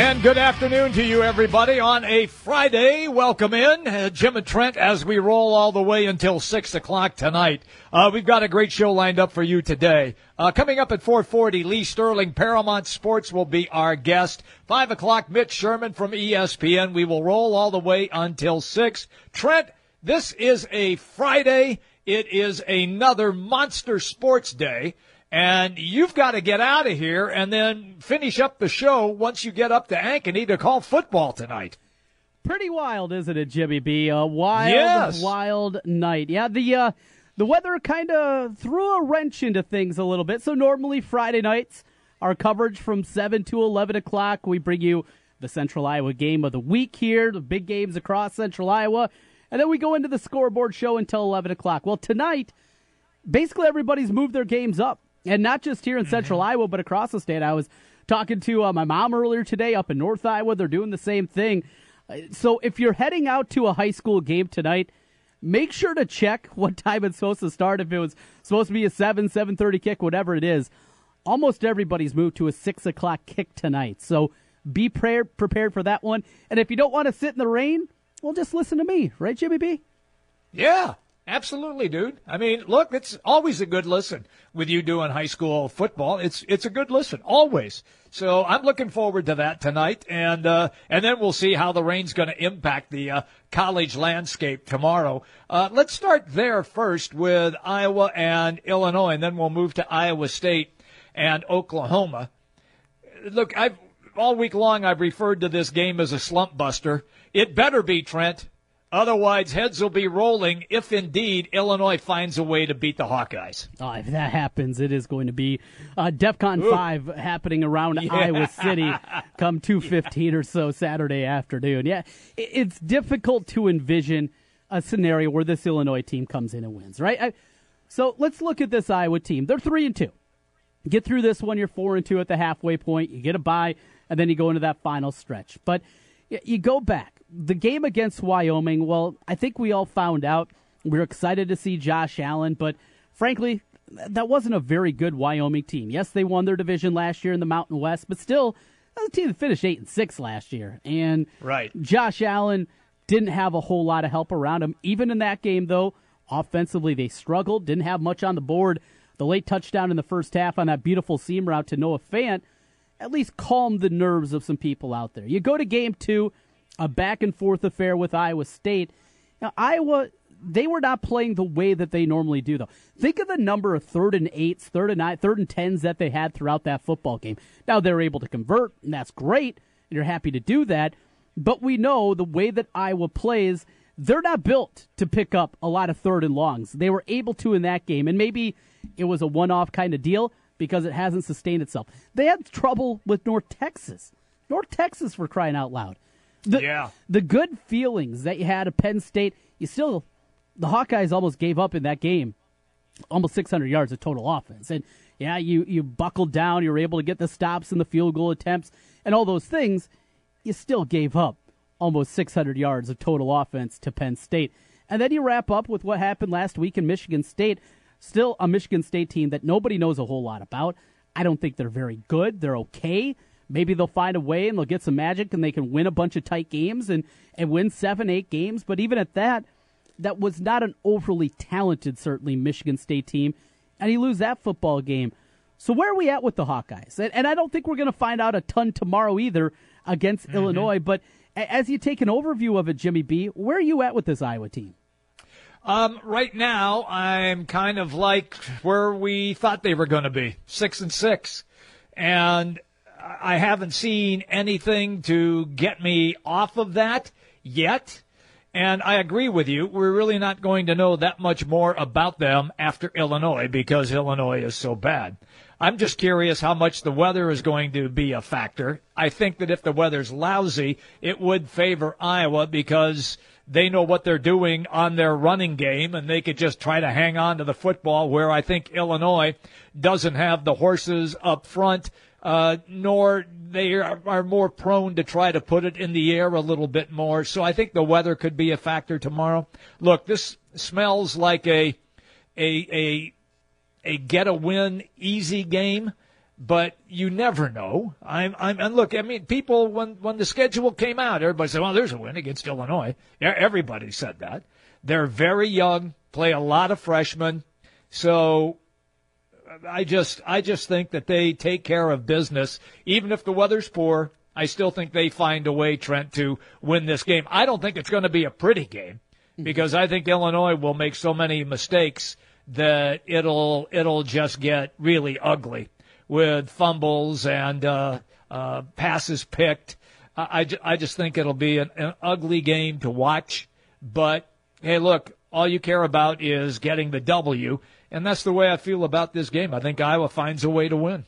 And good afternoon to you, everybody, on a Friday. Welcome in, uh, Jim and Trent, as we roll all the way until 6 o'clock tonight. Uh, we've got a great show lined up for you today. Uh, coming up at 440, Lee Sterling, Paramount Sports will be our guest. 5 o'clock, Mitch Sherman from ESPN. We will roll all the way until 6. Trent, this is a Friday. It is another monster sports day and you've got to get out of here and then finish up the show once you get up to Ankeny to call football tonight. Pretty wild, isn't it, Jimmy B? A wild, yes. wild night. Yeah, the uh, the weather kind of threw a wrench into things a little bit. So normally Friday nights, our coverage from seven to eleven o'clock, we bring you the Central Iowa game of the week here, the big games across Central Iowa, and then we go into the scoreboard show until eleven o'clock. Well, tonight, basically everybody's moved their games up and not just here in mm-hmm. Central Iowa, but across the state. I was talking to uh, my mom earlier today up in North Iowa. They're doing the same thing. Uh, so if you're heading out to a high school game tonight, make sure to check what time it's supposed to start. If it was supposed to be a seven, seven thirty kick, whatever it is, almost everybody's moved to a six o'clock kick tonight. So be prepared prepared for that one. And if you don't want to sit in the rain, well, just listen to me, right, Jimmy B? Yeah, Absolutely, dude. I mean, look, it's always a good listen with you doing high school football. It's it's a good listen always. So I'm looking forward to that tonight, and uh, and then we'll see how the rain's going to impact the uh, college landscape tomorrow. Uh, let's start there first with Iowa and Illinois, and then we'll move to Iowa State and Oklahoma. Look, I've all week long I've referred to this game as a slump buster. It better be Trent. Otherwise, heads will be rolling if indeed Illinois finds a way to beat the Hawkeyes. Oh, if that happens, it is going to be uh, DEFCON Ooh. 5 happening around yeah. Iowa City come 2.15 or so Saturday afternoon. Yeah, it's difficult to envision a scenario where this Illinois team comes in and wins, right? I, so let's look at this Iowa team. They're 3 and 2. Get through this one, you're 4 and 2 at the halfway point. You get a bye, and then you go into that final stretch. But you go back the game against Wyoming, well, I think we all found out. We are excited to see Josh Allen, but frankly, that wasn't a very good Wyoming team. Yes, they won their division last year in the Mountain West, but still, that was a team that finished eight and six last year. And right. Josh Allen didn't have a whole lot of help around him. Even in that game, though, offensively they struggled, didn't have much on the board. The late touchdown in the first half on that beautiful seam route to Noah Fant at least calmed the nerves of some people out there. You go to game two a back and forth affair with Iowa State. Now, Iowa, they were not playing the way that they normally do, though. Think of the number of third and eights, third and nine, third and tens that they had throughout that football game. Now they're able to convert, and that's great, and you're happy to do that. But we know the way that Iowa plays, they're not built to pick up a lot of third and longs. They were able to in that game, and maybe it was a one-off kind of deal because it hasn't sustained itself. They had trouble with North Texas. North Texas for crying out loud. The, yeah. The good feelings that you had at Penn State, you still, the Hawkeyes almost gave up in that game. Almost 600 yards of total offense. And yeah, you, you buckled down. You were able to get the stops and the field goal attempts and all those things. You still gave up almost 600 yards of total offense to Penn State. And then you wrap up with what happened last week in Michigan State. Still a Michigan State team that nobody knows a whole lot about. I don't think they're very good. They're okay. Maybe they'll find a way and they'll get some magic and they can win a bunch of tight games and, and win seven, eight games. But even at that, that was not an overly talented, certainly, Michigan State team. And you lose that football game. So where are we at with the Hawkeyes? And, and I don't think we're going to find out a ton tomorrow either against mm-hmm. Illinois. But as you take an overview of it, Jimmy B, where are you at with this Iowa team? Um, right now, I'm kind of like where we thought they were going to be, six and six, and I haven't seen anything to get me off of that yet. And I agree with you. We're really not going to know that much more about them after Illinois because Illinois is so bad. I'm just curious how much the weather is going to be a factor. I think that if the weather's lousy, it would favor Iowa because they know what they're doing on their running game and they could just try to hang on to the football where I think Illinois doesn't have the horses up front, uh, nor they are, are more prone to try to put it in the air a little bit more. So I think the weather could be a factor tomorrow. Look, this smells like a, a, a, a get a win easy game but you never know. I'm, I'm, and look, I mean, people, when, when the schedule came out, everybody said, well, there's a win against Illinois. Everybody said that. They're very young, play a lot of freshmen. So I just, I just think that they take care of business. Even if the weather's poor, I still think they find a way, Trent, to win this game. I don't think it's going to be a pretty game because I think Illinois will make so many mistakes that it'll, it'll just get really ugly with fumbles and uh, uh, passes picked. I, I, just think it'll be an, an ugly game to watch. But hey, look, all you care about is getting the W, and that's the way I feel about this game. I think Iowa finds a way to win.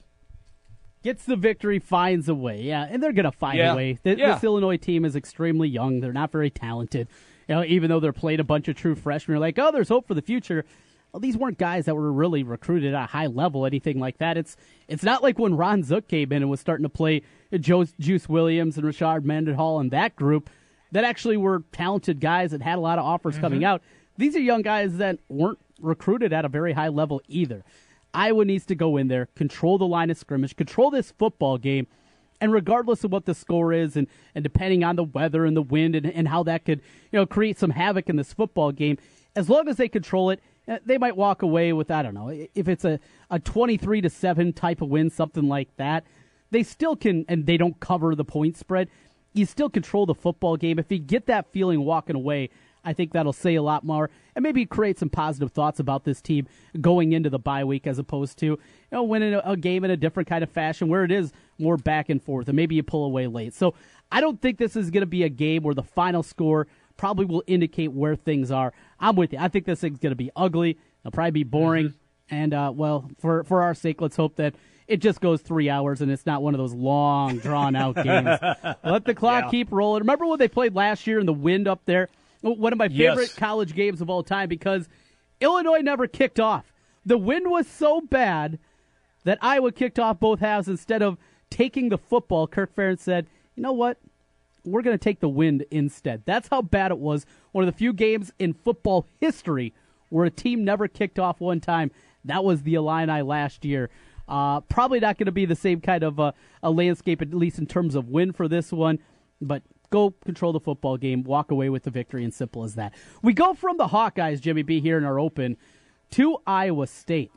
Gets the victory, finds a way. Yeah, and they're going to find yeah. a way. This, yeah. this Illinois team is extremely young. They're not very talented. You know, even though they're playing a bunch of true freshmen, you're like, oh, there's hope for the future well, these weren't guys that were really recruited at a high level, anything like that. It's it's not like when Ron Zook came in and was starting to play Joe, Juice Williams and Rashard Mendenhall and that group that actually were talented guys that had a lot of offers mm-hmm. coming out. These are young guys that weren't recruited at a very high level either. Iowa needs to go in there, control the line of scrimmage, control this football game, and regardless of what the score is, and, and depending on the weather and the wind and, and how that could you know create some havoc in this football game, as long as they control it uh, they might walk away with I don't know if it's a a twenty three to seven type of win, something like that. They still can, and they don't cover the point spread. You still control the football game. If you get that feeling walking away, I think that'll say a lot more and maybe create some positive thoughts about this team going into the bye week as opposed to you know winning a, a game in a different kind of fashion where it is more back and forth and maybe you pull away late. So I don't think this is going to be a game where the final score probably will indicate where things are. I'm with you. I think this thing's going to be ugly. It'll probably be boring. Mm-hmm. And, uh, well, for, for our sake, let's hope that it just goes three hours and it's not one of those long, drawn out games. Let the clock yeah. keep rolling. Remember when they played last year in the wind up there? One of my favorite yes. college games of all time because Illinois never kicked off. The wind was so bad that Iowa kicked off both halves instead of taking the football. Kirk Ferentz said, you know what? we're going to take the wind instead. That's how bad it was. One of the few games in football history where a team never kicked off one time. That was the Illini last year. Uh, probably not going to be the same kind of uh, a landscape, at least in terms of win for this one. But go control the football game, walk away with the victory, and simple as that. We go from the Hawkeyes, Jimmy B, here in our open, to Iowa State.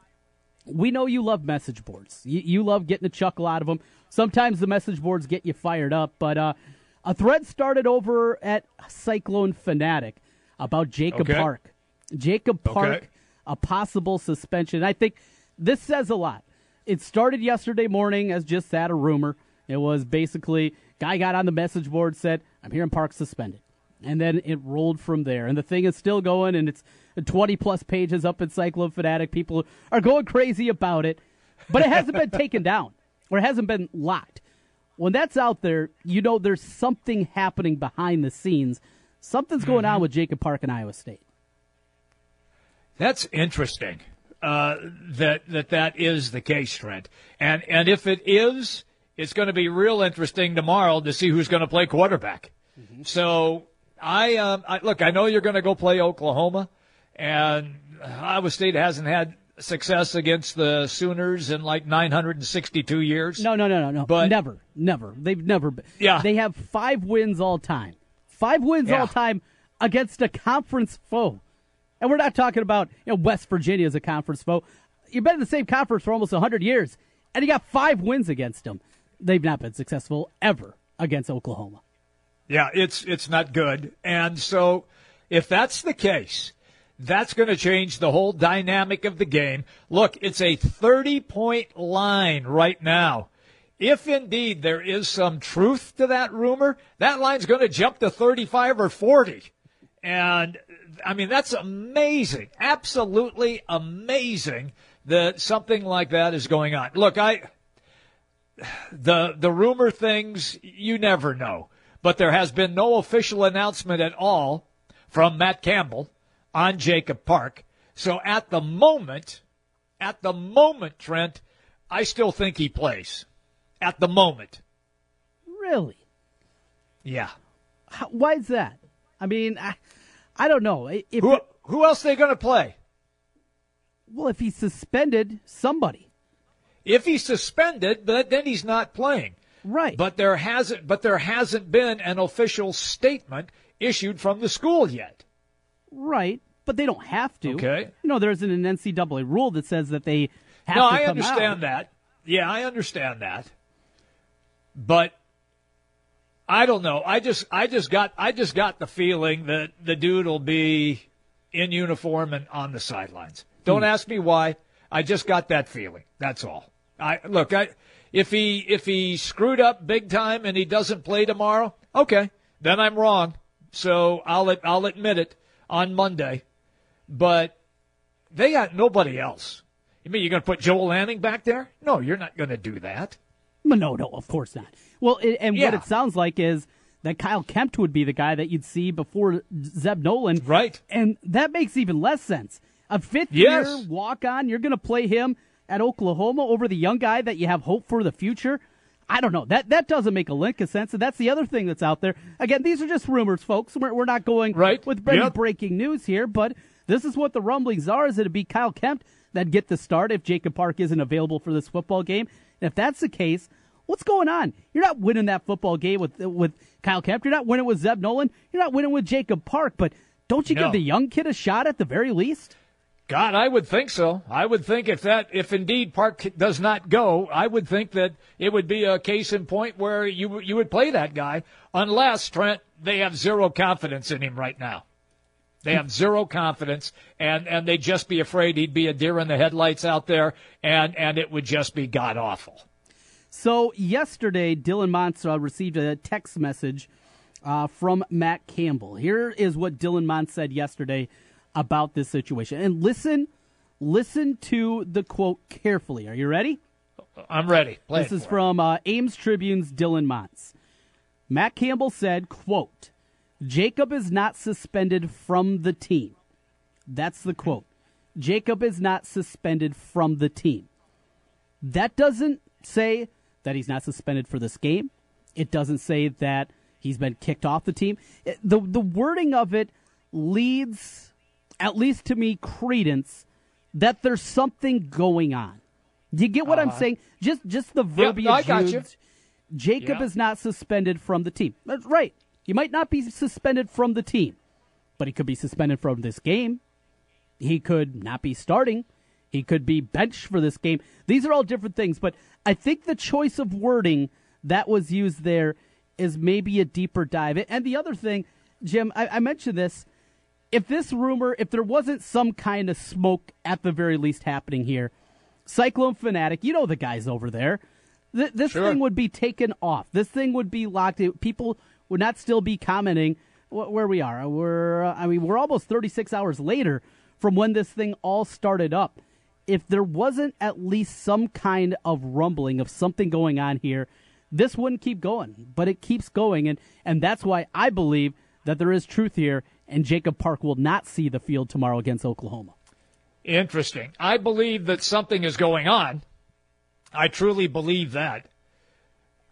We know you love message boards. You, you love getting a chuckle out of them. Sometimes the message boards get you fired up, but uh, a thread started over at Cyclone Fanatic about Jacob okay. Park. Jacob Park, okay. a possible suspension. I think this says a lot. It started yesterday morning as just that a rumor. It was basically guy got on the message board said, "I'm hearing Park suspended," and then it rolled from there. And the thing is still going, and it's 20 plus pages up in Cyclone Fanatic. People are going crazy about it, but it hasn't been taken down or it hasn't been locked when that's out there, you know there's something happening behind the scenes. Something's going mm-hmm. on with Jacob Park and Iowa State. That's interesting. Uh, that that that is the case, Trent. And and if it is, it's going to be real interesting tomorrow to see who's going to play quarterback. Mm-hmm. So I, um, I look. I know you're going to go play Oklahoma, and Iowa State hasn't had success against the Sooners in like 962 years. No, no, no, no, no. But never, never. They've never been. Yeah. They have five wins all time. Five wins yeah. all time against a conference foe. And we're not talking about you know, West Virginia as a conference foe. You've been in the same conference for almost 100 years, and you got five wins against them. They've not been successful ever against Oklahoma. Yeah, it's it's not good. And so if that's the case, that's going to change the whole dynamic of the game. Look, it's a 30 point line right now. If indeed there is some truth to that rumor, that line's going to jump to 35 or 40. And I mean, that's amazing. Absolutely amazing that something like that is going on. Look, I the the rumor things you never know, but there has been no official announcement at all from Matt Campbell on Jacob Park. So at the moment, at the moment, Trent, I still think he plays. At the moment. Really? Yeah. How, why is that? I mean, I, I don't know. If who, who else are they going to play? Well, if he's suspended, somebody. If he's suspended, but then he's not playing. Right. But there hasn't but there hasn't been an official statement issued from the school yet. Right. But they don't have to. Okay. You know, there isn't an NCAA rule that says that they have no, to I come understand out. that. Yeah, I understand that. But I don't know. I just I just got I just got the feeling that the dude will be in uniform and on the sidelines. Don't Hmm. ask me why. I just got that feeling. That's all. I look, I if he if he screwed up big time and he doesn't play tomorrow, okay, then I'm wrong. So I'll I'll admit it on Monday. But they got nobody else. You mean you're going to put Joel Lanning back there? No, you're not going to do that. No, no, of course not. Well, it, and Yeah. what it sounds like is that Kyle Kempt would be the guy that you'd see before Zeb Noland. Right. And that makes even less sense. A fifth Yes. year walk on, you're going to play him at Oklahoma over the young guy that you have hope for the future. I don't know. That that doesn't make a lick of sense, and that's the other thing that's out there. Again, these are just rumors, folks. We're, we're not going Right. with any Yep. breaking news here, but this is what the rumblings are: is it'd be Kyle Kempt that'd get the start if Jacob Park isn't available for this football game. And if that's the case, what's going on? You're not winning that football game with with Kyle Kempt. You're not winning with Zeb Noland. You're not winning with Jacob Park. But don't you No. give the young kid a shot at the very least? God, I would think so. I would think if that, if indeed Park does not go, I would think that it would be a case in point where you you would play that guy, unless Trent they have zero confidence in him right now. They have zero confidence, and and they'd just be afraid he'd be a deer in the headlights out there, and and it would just be god awful. So yesterday, Dylan uh, received a text message uh, from Matt Campbell. Here is what Dylan Montz said yesterday about this situation. And listen, listen to the quote carefully. Are you ready? I'm ready. Play this is from uh, Ames Tribune's Dylan Montz. Matt Campbell said, quote, Jacob is not suspended from the team. That's the quote. Jacob is not suspended from the team. That doesn't say that he's not suspended for this game. It doesn't say that he's been kicked off the team. The the wording of it leads, at least to me, credence that there's something going on. Do you get what I'm saying? Just just the verbiage Uh-huh. I got you. Jacob Yeah. is not suspended from the team. That's right. He might not be suspended from the team, but he could be suspended from this game. He could not be starting. He could be benched for this game. These are all different things, but I think the choice of wording that was used there is maybe a deeper dive. And the other thing, Jim, I, I mentioned this. If this rumor, if there wasn't some kind of smoke at the very least happening here, Cyclone Fanatic, you know the guys over there. Th- this Sure. thing would be taken off. This thing would be locked. People would not still be commenting wh- where we are. We're, uh, I mean, we're almost 36 hours later from when this thing all started up. If there wasn't at least some kind of rumbling of something going on here, this wouldn't keep going. But it keeps going, and and that's why I believe that there is truth here, and Jacob Park will not see the field tomorrow against Oklahoma. Interesting. I believe that something is going on. I truly believe that.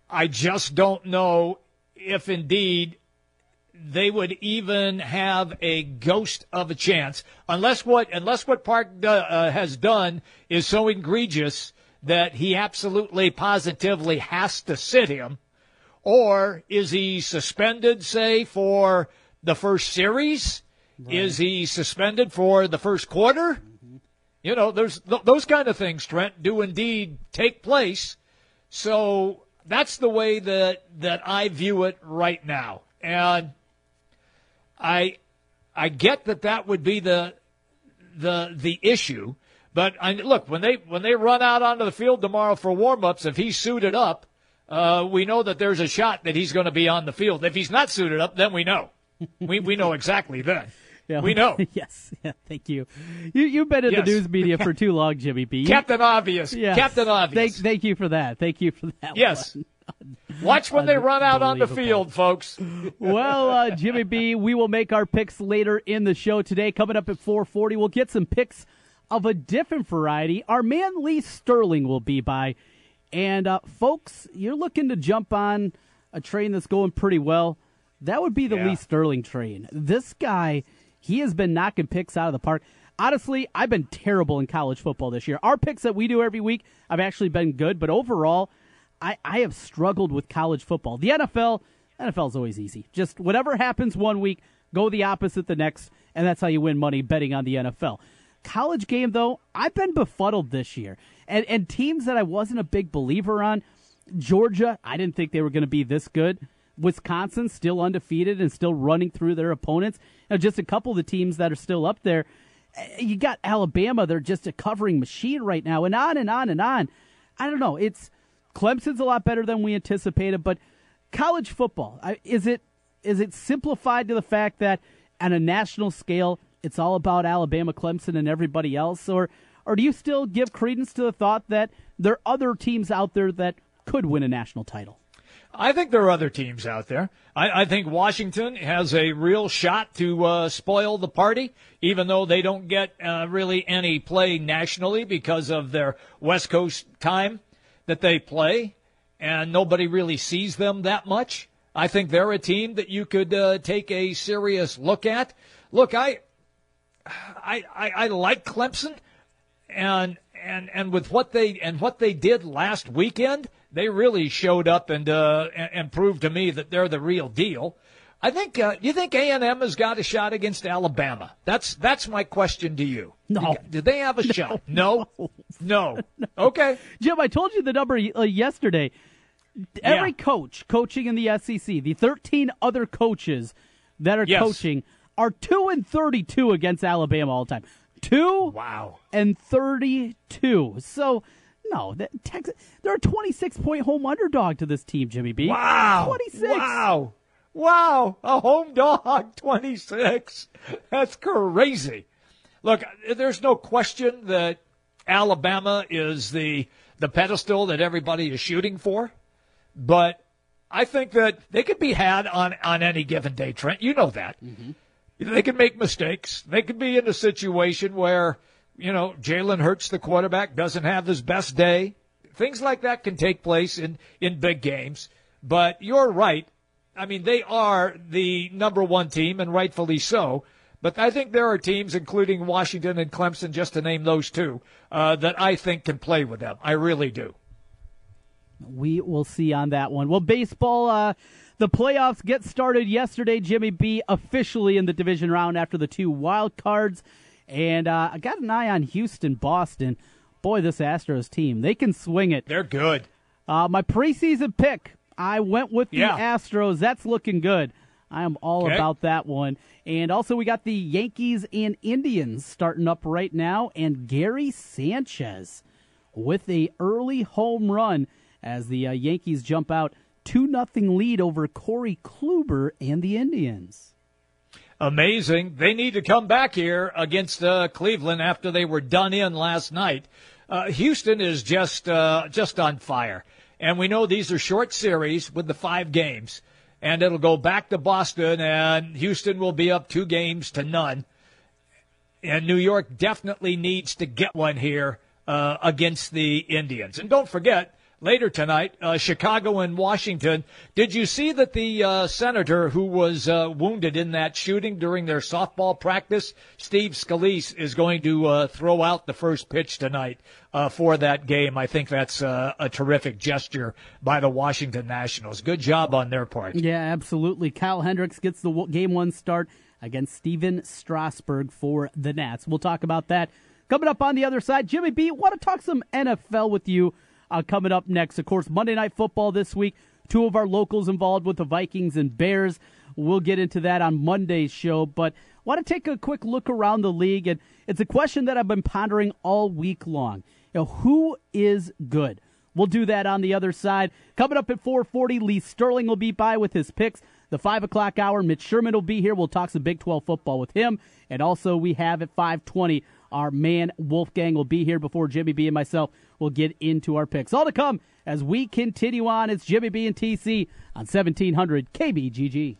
I just don't know if indeed they would even have a ghost of a chance, unless what unless what Park uh, has done is so egregious that he absolutely positively has to sit him, or is he suspended, say, for the first series? Is he suspended for the first quarter? You know, there's th- those kind of things, Trent, do indeed take place. So that's the way that that I view it right now, and I I get that that would be the the the issue. But I, look, when they when they run out onto the field tomorrow for warm-ups, if he's suited up, uh, we know that there's a shot that he's going to be on the field. If he's not suited up, then we know. we we know exactly that. Yeah, we know. yes. Yeah, thank you. You you've been in yes. the news media for too long, Jimmy B. Captain Obvious. Yes. Captain Obvious. Thank, thank you for that. Thank you for that. Yes. Watch when they run out on the field, folks. well, uh, Jimmy B, we will make our picks later in the show today. Coming up at 4:40, we'll get some picks of a different variety. Our man Lee Sterling will be by, and uh, folks, you're looking to jump on a train that's going pretty well. That would be the yeah. Lee Sterling train. This guy he has been knocking picks out of the park. Honestly, I've been terrible in college football this year. Our picks that we do every week, I've actually been good, but overall, I, I have struggled with college football. The NFL, NFL is always easy. Just whatever happens one week, go the opposite the next, and that's how you win money betting on the NFL. College game, though, I've been befuddled this year. And, and teams that I wasn't a big believer on, Georgia, I didn't think they were going to be this good. Wisconsin still undefeated and still running through their opponents. Just a couple of the teams that are still up there. Eh, you got Alabama; they're just a covering machine right now, and on and on and on. I don't know. It's Clemson's a lot better than we anticipated, but college football is it is it simplified to the fact that on a national scale it's all about Alabama, Clemson, and everybody else, or or do you still give credence to the thought that there are other teams out there that could win a national title? I think there are other teams out there. I, I think Washington has a real shot to uh, spoil the party, even though they don't get uh, really any play nationally because of their West Coast time that they play, and nobody really sees them that much. I think they're a team that you could uh, take a serious look at. Look, I, I, I, I like Clemson, and and and with what they and what they did last weekend they really showed up and uh, and proved to me that they're the real deal. I think uh, you think A and M has got a shot against Alabama. That's that's my question to you. No, did they have a no. shot? No? no, no. Okay, Jim. I told you the number uh, yesterday. Every yeah. coach coaching in the SEC, the 13 other coaches that are yes. coaching, are two and 32 against Alabama all the time. Two, wow, and 32. So no, that Texas. They're a 26 point home underdog to this team, Jimmy B. Wow, 26. Wow, wow, a home dog, 26. That's crazy. Look, there's no question that Alabama is the the pedestal that everybody is shooting for, but I think that they could be had on on any given day. Trent, you know that. Mm-hmm. They can make mistakes. They could be in a situation where you know, Jalen Hurts, the quarterback, doesn't have his best day. Things like that can take place in, in big games. But you're right. I mean, they are the number one team, and rightfully so. But I think there are teams, including Washington and Clemson, just to name those two, uh, that I think can play with them. I really do. We will see on that one. Well, baseball, uh, the playoffs get started yesterday. Jimmy B officially in the division round after the two wild cards. And uh, I got an eye on Houston, Boston. Boy, this Astros team, they can swing it. They're good. Uh, my preseason pick, I went with the yeah. Astros. That's looking good. I am all okay. about that one. And also, we got the Yankees and Indians starting up right now, and Gary Sanchez with a early home run as the uh, Yankees jump out two nothing lead over Corey Kluber and the Indians amazing. They need to come back here against uh, Cleveland after they were done in last night. Uh, Houston is just uh, just on fire, and we know these are short series with the five games, and it'll go back to Boston, and Houston will be up two games to none. And New York definitely needs to get one here uh, against the Indians. And don't forget, later tonight, uh, Chicago and Washington. Did you see that the uh, senator who was uh, wounded in that shooting during their softball practice, Steve Scalise, is going to uh, throw out the first pitch tonight uh, for that game? I think that's uh, a terrific gesture by the Washington Nationals. Good job on their part. Yeah, absolutely. Kyle Hendricks gets the game one start against Stephen Strasburg for the Nats. We'll talk about that. Coming up on the other side, Jimmy B, want to talk some NFL with you uh, coming up next. Of course, Monday Night Football this week. Two of our locals involved with the Vikings and Bears. We'll get into that on Monday's show, but want to take a quick look around the league, and it's a question that I've been pondering all week long. You know, who is good? We'll do that on the other side. Coming up at 4:40, Lee Sterling will be by with his picks. The 5 o'clock hour, Mitch Sherman will be here. We'll talk some Big 12 football with him. And also, we have at 520, our man Wolfgang will be here before Jimmy B and myself will get into our picks. All to come as we continue on. It's Jimmy B and TC on 1700 KBGG.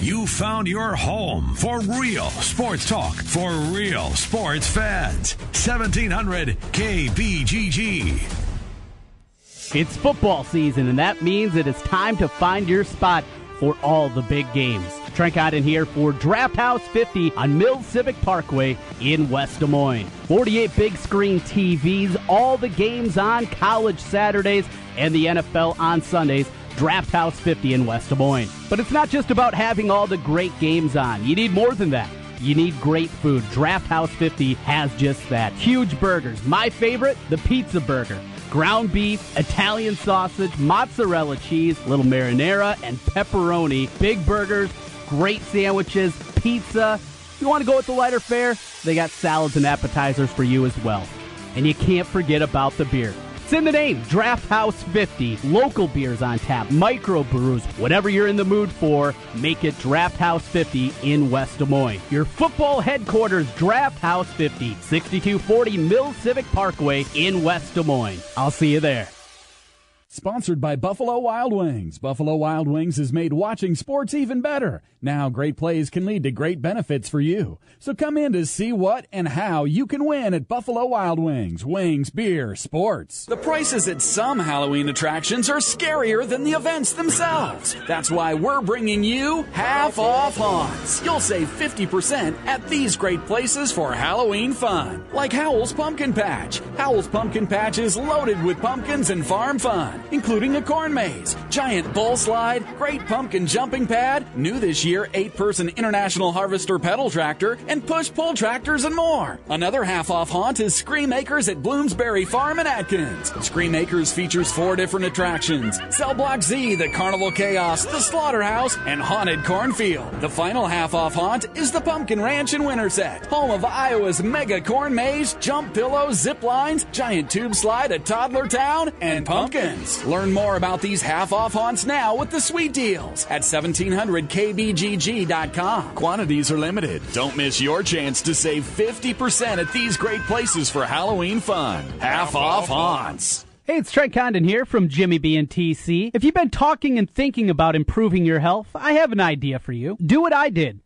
You found your home for real sports talk for real sports fans. 1700 KBGG. It's football season, and that means it is time to find your spot for all the big games. Trent Cotton here for Draft House 50 on Mills Civic Parkway in West Des Moines. 48 big screen TVs, all the games on college Saturdays and the NFL on Sundays. Draft House 50 in West Des Moines. But it's not just about having all the great games on. You need more than that. You need great food. Draft House 50 has just that. Huge burgers. My favorite, the pizza burger. Ground beef, Italian sausage, mozzarella cheese, little marinara, and pepperoni. Big burgers, great sandwiches, pizza. If you want to go with the lighter fare, they got salads and appetizers for you as well. And you can't forget about the beer. In the name, Draft House 50. Local beers on tap, micro brews, whatever you're in the mood for, make it Draft House 50 in West Des Moines. Your football headquarters, Draft House 50, 6240 Mill Civic Parkway in West Des Moines. I'll see you there. Sponsored by Buffalo Wild Wings. Buffalo Wild Wings has made watching sports even better. Now, great plays can lead to great benefits for you. So come in to see what and how you can win at Buffalo Wild Wings. Wings, beer, sports. The prices at some Halloween attractions are scarier than the events themselves. That's why we're bringing you half off haunts. You'll save 50% at these great places for Halloween fun. Like Howell's Pumpkin Patch. Howell's Pumpkin Patch is loaded with pumpkins and farm fun including a corn maze, giant bull slide, great pumpkin jumping pad, new this year, eight person International Harvester pedal tractor, and push pull tractors and more. Another half off haunt is Scream Acres at Bloomsbury Farm in Atkins. Scream Acres features four different attractions Cell Block Z, the Carnival Chaos, the Slaughterhouse, and Haunted Cornfield. The final half off haunt is the Pumpkin Ranch in Winterset, home of Iowa's mega corn maze, jump pillows, zip lines, giant tube slide at Toddler Town, and pumpkins. Learn more about these half off haunts now with the sweet deals at 1700kbgg.com. Quantities are limited. Don't miss your chance to save 50% at these great places for Halloween fun. Half off haunts. Hey, it's Trent Condon here from Jimmy B and TC. If you've been talking and thinking about improving your health, I have an idea for you. Do what I did.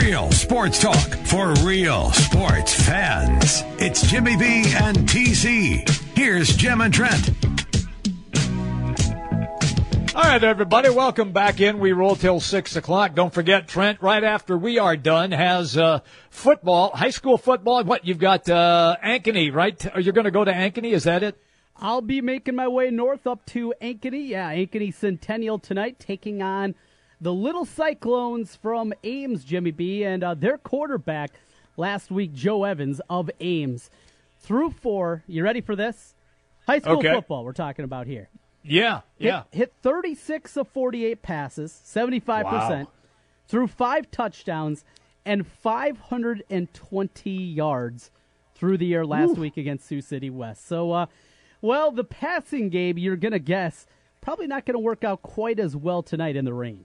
Real sports talk for real sports fans. It's Jimmy B and TC. Here's Jim and Trent. All right, everybody, welcome back in. We roll till six o'clock. Don't forget, Trent. Right after we are done, has uh, football, high school football. What you've got, uh, Ankeny, right? Are you going to go to Ankeny? Is that it? I'll be making my way north up to Ankeny. Yeah, Ankeny Centennial tonight, taking on the Little Cyclones from Ames, Jimmy B, and uh, their quarterback last week, Joe Evans of Ames, threw four. You ready for this? High school Okay. football. We're talking about here. Yeah, yeah. Hit, hit 36 of 48 passes, 75%, Wow. threw five touchdowns and 520 yards through the air last week against Sioux City West. So, uh, well, the passing game, you're going to guess, probably not going to work out quite as well tonight in the rain.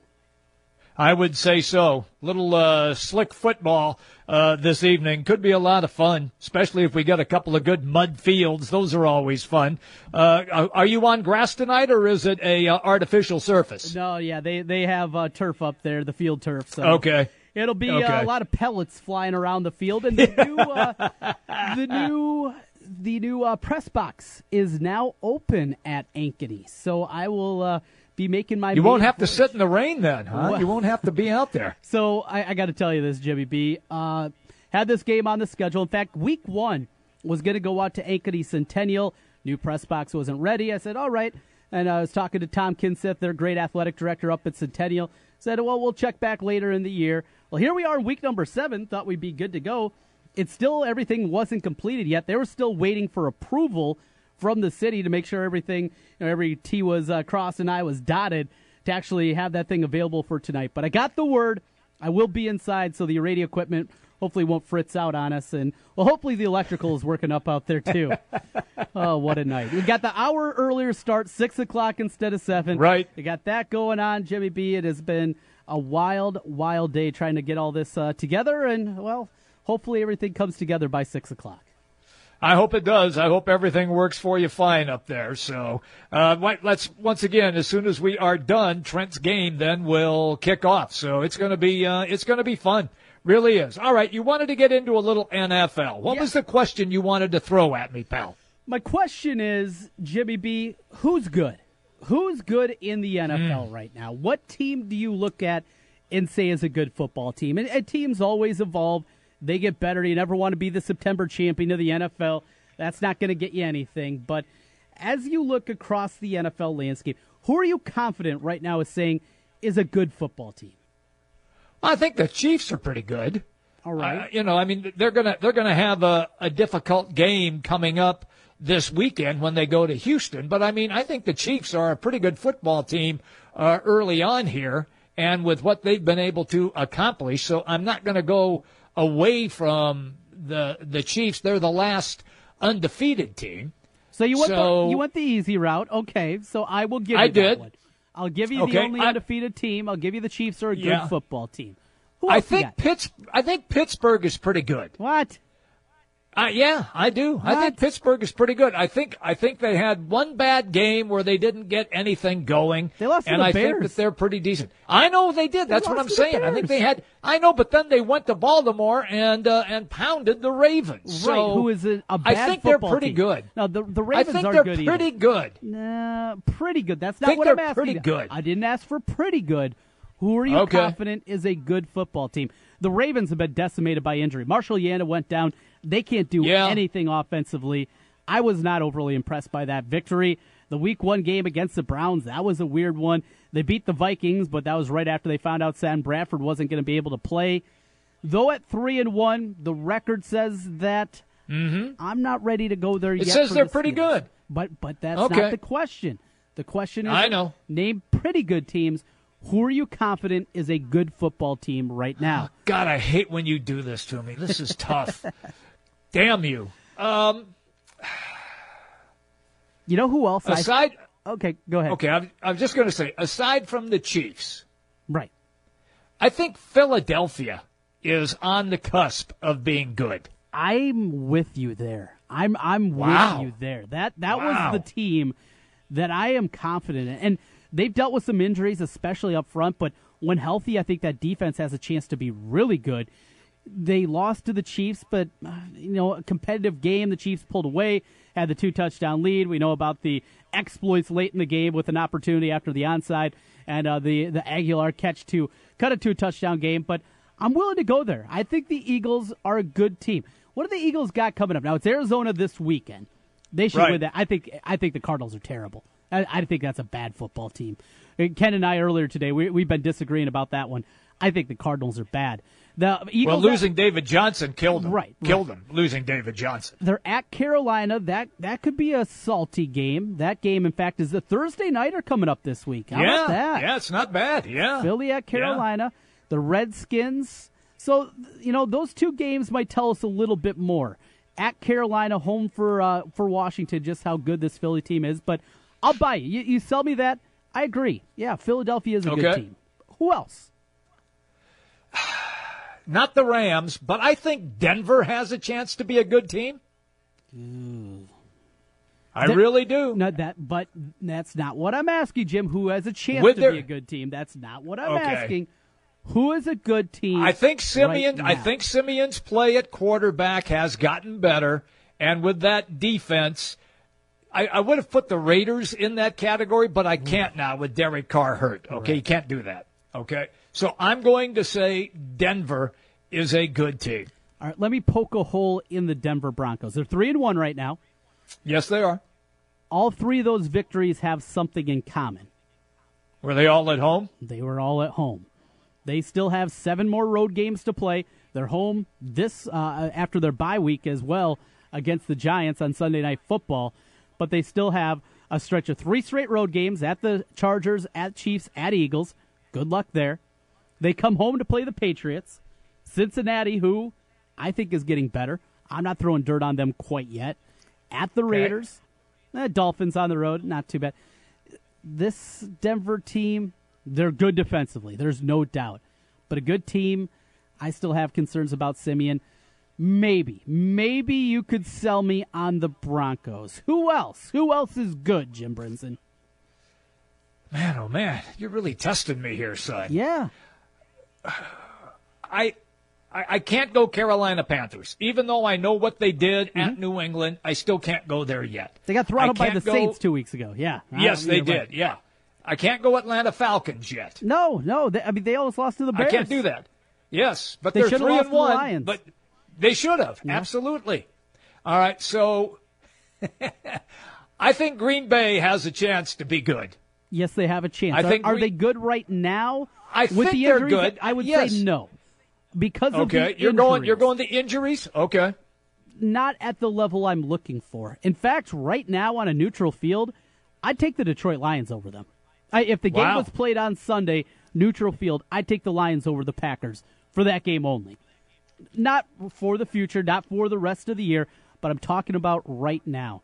I would say so. Little uh, slick football uh, this evening could be a lot of fun, especially if we get a couple of good mud fields. Those are always fun. Uh, are you on grass tonight, or is it a uh, artificial surface? No, yeah, they, they have uh, turf up there, the field turf. So Okay. It'll be uh, Okay. a lot of pellets flying around the field, and the new, uh, the new, the new uh, press box is now open at Ankeny. So I will uh, be making my. You won't have to sit in the rain then, huh? Well- You won't have to be out there. So I, I got to tell you this, Jimmy B. Uh, had this game on the schedule. In fact, week one was going to go out to Ankeny Centennial. New press box wasn't ready. I said, all right. And I was talking to Tom Kinseth, their great athletic director up at Centennial. Said, well, we'll check back later in the year. Well, here we are, week number seven. Thought we'd be good to go. It's still, everything wasn't completed yet. They were still waiting for approval from the city to make sure everything, you know, every T was uh, crossed and I was dotted to actually have that thing available for tonight. But I got the word. I will be inside, so the radio equipment hopefully won't fritz out on us, and well, hopefully the electrical is working up out there too. oh, what a night! We got the hour earlier start, six o'clock instead of seven. Right. We got that going on, Jimmy B. It has been a wild, wild day trying to get all this uh, together, and well, hopefully everything comes together by six o'clock. I hope it does. I hope everything works for you fine up there. So, uh, let's once again, as soon as we are done, Trent's game then will kick off. So it's going to be uh, it's going to be fun. Really is. All right, you wanted to get into a little NFL. What Yeah. was the question you wanted to throw at me, pal? My question is, Jimmy B, who's good? Who's good in the NFL right now? What team do you look at and say is a good football team? And, and teams always evolve. They get better. You never want to be the September champion of the NFL. That's not going to get you anything. But as you look across the NFL landscape, who are you confident right now is saying is a good football team? I think the Chiefs are pretty good. All right. Uh, you know, I mean, they're gonna they're gonna have a, a difficult game coming up this weekend when they go to Houston. But I mean, I think the Chiefs are a pretty good football team uh, early on here, and with what they've been able to accomplish. So I'm not going to go away from the the Chiefs. They're the last undefeated team. So you went So- the, you went the easy route. Okay, so I will give you I that did. one. I'll give you the Okay, only I- undefeated team. I'll give you the Chiefs are a good Yeah. football team. I think? Pitts. I think Pittsburgh is pretty good. what? Uh, yeah, I do. I think Pittsburgh is pretty good. I think I think they had one bad game where they didn't get anything going. They lost to and the I think that they're pretty decent. I know they did. That's what I'm to saying. I think they had. I know, but then they went to Baltimore and uh, and pounded the Ravens. right, So who is a, a bad I think they're pretty team. good. No, the the I Ravens think aren't they're good pretty either. good. Nah, pretty good. That's not Think what I'm asking. pretty good. I didn't ask for pretty good. Who are you Okay. confident is a good football team? The Ravens have been decimated by injury. Marshall Yanda went down. They can't do Yeah. anything offensively. I was not overly impressed by that victory. The week one game against the Browns, that was a weird one. They beat the Vikings, but that was right after they found out Sam Bradford wasn't going to be able to play. Though at three and one, the record says that I'm not ready to go there yet. Mm-hmm. says they're the pretty good. But but that's Okay. not the question. The question is I know. name pretty good teams. Who are you confident is a good football team right now? God, I hate when you do this to me. This is tough. Damn you. Um, you know who else? Aside. I, okay, go ahead. Okay, I'm, I'm just going to say, aside from the Chiefs, right? I think Philadelphia is on the cusp of being good. I'm with you there. I'm I'm wow. with you there. That that wow. was the team that I am confident in. And they've dealt with some injuries, especially up front, but when healthy, I think that defense has a chance to be really good. They lost to the Chiefs, but uh, you know, a competitive game. The Chiefs pulled away, had the two touchdown lead. We know about the exploits late in the game with an opportunity after the onside and uh, the the Agholor catch to cut a two touchdown game. But I'm willing to go there. I think the Eagles are a good team. What do the Eagles got coming up now? It's Arizona this weekend. They should right. win that. I think. I think the Cardinals are terrible. I, I, think that's a bad football team. Ken and I earlier today we, we've been disagreeing about that one. I think the Cardinals are bad. The Eagles well, losing David Johnson killed them. Right, killed right. them. Losing David Johnson. They're at Carolina. That that could be a salty game. That game, in fact, is the Thursday nighter coming up this week. How yeah, about that? Yeah, it's not bad. Yeah, Philly at Carolina. Yeah. The Redskins. So you know those two games might tell us a little bit more. At Carolina, home for uh, for Washington, just how good this Philly team is. But I'll buy you. You, you sell me that. I agree. Yeah, Philadelphia is a okay. good team. Who else? Not the Rams, but I think Denver has a chance to be a good team. Ooh. I that, really do. No, that, but that's not what I'm asking, Jim. Who has a chance With to their, be a good team? That's not what I'm okay. asking. Who is a good team? I think Siemian. Right I think Siemian's play at quarterback has gotten better, and with that defense, I, I, would have put the Raiders in that category, but I can't now with Derek Carr hurt. Okay, right. you can't do that. Okay, so I'm going to say Denver is a good team. All right, let me poke a hole in the Denver Broncos. They're three and one right now. Yes, they are. All three of those victories have something in common. Were they all at home? They were all at home. They still have seven more road games to play. They're home this uh, after their bye week as well against the Giants on Sunday Night Football, but they still have a stretch of three straight road games at the Chargers, at Chiefs, at Eagles. Good luck there. They come home to play the Patriots, Cincinnati, who I think is getting better. I'm not throwing dirt on them quite yet. At the Raiders, okay. eh, Dolphins on the road, not too bad. This Denver team, they're good defensively. There's no doubt. But a good team, I still have concerns about Siemian. Maybe, maybe you could sell me on the Broncos. Who else? Who else is good, Jim Brinson? Man, oh man, you're really testing me here, son. Yeah. I I, I can't go Carolina Panthers. Even though I know what they did mm-hmm. at New England, I still can't go there yet. They got throttled by the go, Saints two weeks ago. Yeah. Yes, they did. Yeah. I can't go Atlanta Falcons yet. No, no. They, I mean, they almost lost to the Bears. I can't do that. Yes, but they are three and one. Lions. But they should have yeah. absolutely. All right, so I think Green Bay has a chance to be good. Yes, they have a chance. I are, think are Green, they good right now? I with think the they're injuries? good. I would yes. say no because of okay. the you're injuries. going. You're going to injuries. Okay. Not at the level I'm looking for. In fact, right now on a neutral field, I'd take the Detroit Lions over them. I, if the game wow. was played on Sunday, neutral field, I'd take the Lions over the Packers for that game only. Not for the future, not for the rest of the year, but I'm talking about right now.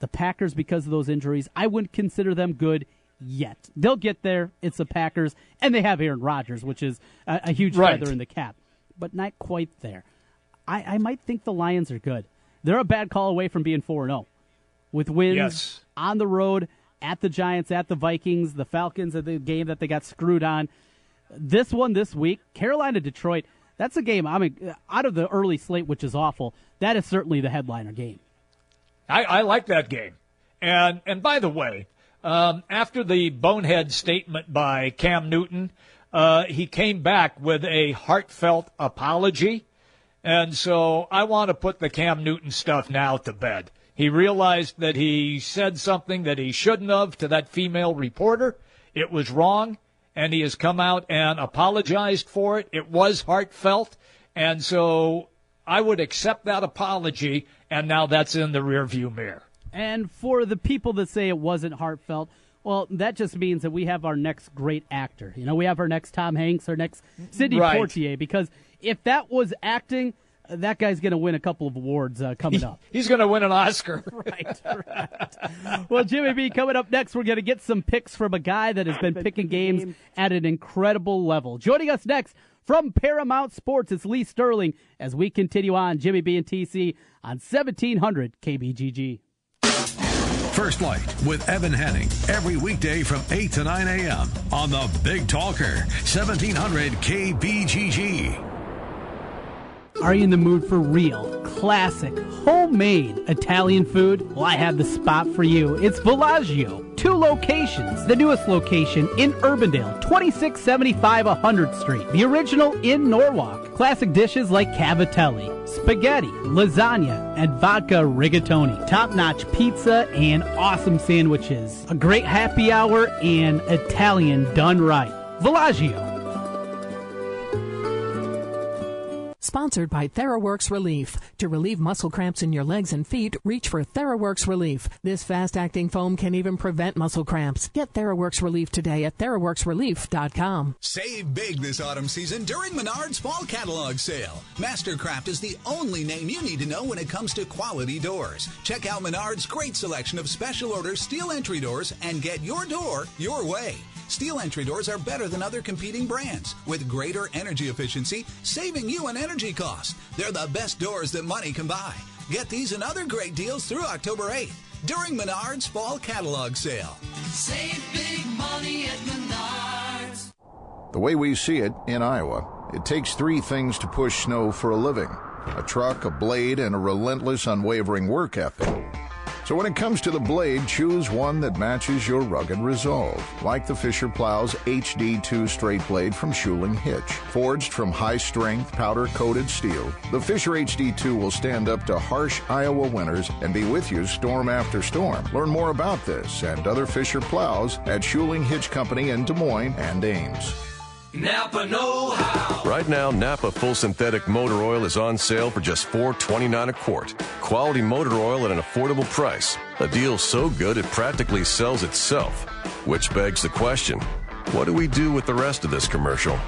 The Packers, because of those injuries, I wouldn't consider them good yet. They'll get there. It's the Packers, and they have Aaron Rodgers, which is a, a huge right. feather in the cap, but not quite there. I, I might think the Lions are good. They're a bad call away from being 4 0 with wins yes. on the road at the Giants, at the Vikings, the Falcons at the game that they got screwed on. This one this week, Carolina Detroit. That's a game. I mean, out of the early slate, which is awful. That is certainly the headliner game. I, I like that game. And and by the way, um, after the bonehead statement by Cam Newton, uh, he came back with a heartfelt apology. And so I want to put the Cam Newton stuff now to bed. He realized that he said something that he shouldn't have to that female reporter. It was wrong, and he has come out and apologized for it. It was heartfelt, and so I would accept that apology, and now that's in the rearview mirror. And for the people that say it wasn't heartfelt, Well, that just means that we have our next great actor. You know, we have our next Tom Hanks, our next Sidney Right. Poitier. Because if that was acting, uh, that guy's going to win a couple of awards uh, coming up. He's going to win an Oscar. right, right. Well, Jimmy B, coming up next, we're going to get some picks from a guy that has been picking games at an incredible level. Joining us next from Paramount Sports, it's Lee Sterling as we continue on Jimmy B and TC on 1700 KBGG. First Light with Evan Henning every weekday from 8 to 9 a.m. on the Big Talker, 1700 KBGG. Are you in the mood for real, classic, homemade Italian food? Well, I have the spot for you. It's Villaggio. Two locations. The newest location in Urbandale, 2675 100th Street. The original in Norwalk. Classic dishes like cavatelli, spaghetti, lasagna, and vodka rigatoni. Top-notch pizza and awesome sandwiches. A great happy hour and Italian done right. Villaggio. Sponsored by TheraWorks Relief. To relieve muscle cramps in your legs and feet, reach for TheraWorks Relief. This fast acting foam can even prevent muscle cramps. Get TheraWorks Relief today at TheraWorksRelief.com. Save big this autumn season during Menard's Fall Catalog Sale. Mastercraft is the only name you need to know when it comes to quality doors. Check out Menard's great selection of special order steel entry doors and get your door your way. Steel entry doors are better than other competing brands with greater energy efficiency, saving you an energy cost. They're the best doors that money can buy. Get these and other great deals through October 8th during Menard's Fall Catalog Sale. Save big money at Menards. The way we see it in Iowa, it takes three things to push snow for a living a truck, a blade, and a relentless, unwavering work ethic. So when it comes to the blade, choose one that matches your rugged resolve, like the Fisher Plow's HD2 straight blade from Schuling Hitch. Forged from high-strength, powder-coated steel, the Fisher HD2 will stand up to harsh Iowa winters and be with you storm after storm. Learn more about this and other Fisher Plows at Schuling Hitch Company in Des Moines and Ames. Napa Know How. Right now, Napa Full Synthetic Motor Oil is on sale for just $4.29 a quart. Quality motor oil at an affordable price. A deal so good it practically sells itself. Which begs the question what do we do with the rest of this commercial?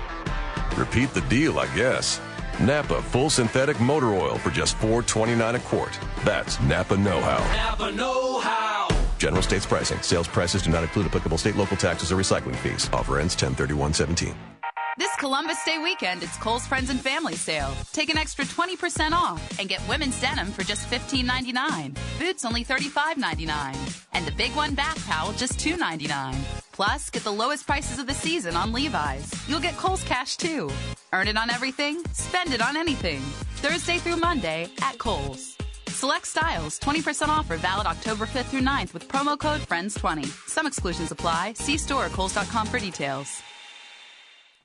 Repeat the deal, I guess. Napa Full Synthetic Motor Oil for just $4.29 a quart. That's Napa Know How. Napa Know How. General states pricing. Sales prices do not include applicable state, local taxes, or recycling fees. Offer ends 103117. This Columbus Day weekend, it's Kohl's Friends and Family Sale. Take an extra 20% off and get women's denim for just $15.99. Boots only $35.99. And the big one bath towel just $2.99. Plus, get the lowest prices of the season on Levi's. You'll get Kohl's cash too. Earn it on everything, spend it on anything. Thursday through Monday at Kohl's. Select styles, 20% offer valid October 5th through 9th with promo code FRIENDS20. Some exclusions apply. See store at Kohl's.com for details.